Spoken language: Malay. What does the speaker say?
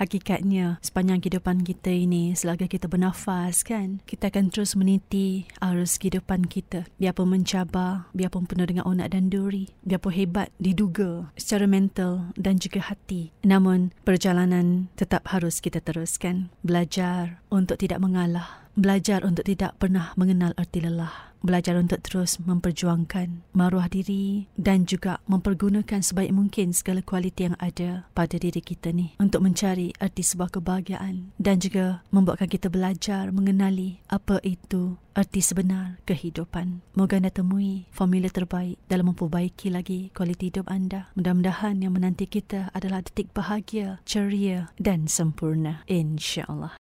Hakikatnya sepanjang kehidupan kita ini selagi kita bernafas kan, kita akan terus meniti arus kehidupan kita. Biarpun mencabar, biarpun penuh dengan onak dan duri, biarpun hebat diduga secara mental dan juga hati. Namun perjalanan tetap harus kita teruskan. Belajar untuk tidak mengalah. Belajar untuk tidak pernah mengenal arti lelah belajar untuk terus memperjuangkan maruah diri dan juga mempergunakan sebaik mungkin segala kualiti yang ada pada diri kita ni untuk mencari arti sebuah kebahagiaan dan juga membuatkan kita belajar mengenali apa itu arti sebenar kehidupan. Moga anda temui formula terbaik dalam memperbaiki lagi kualiti hidup anda. Mudah-mudahan yang menanti kita adalah detik bahagia, ceria dan sempurna. InsyaAllah.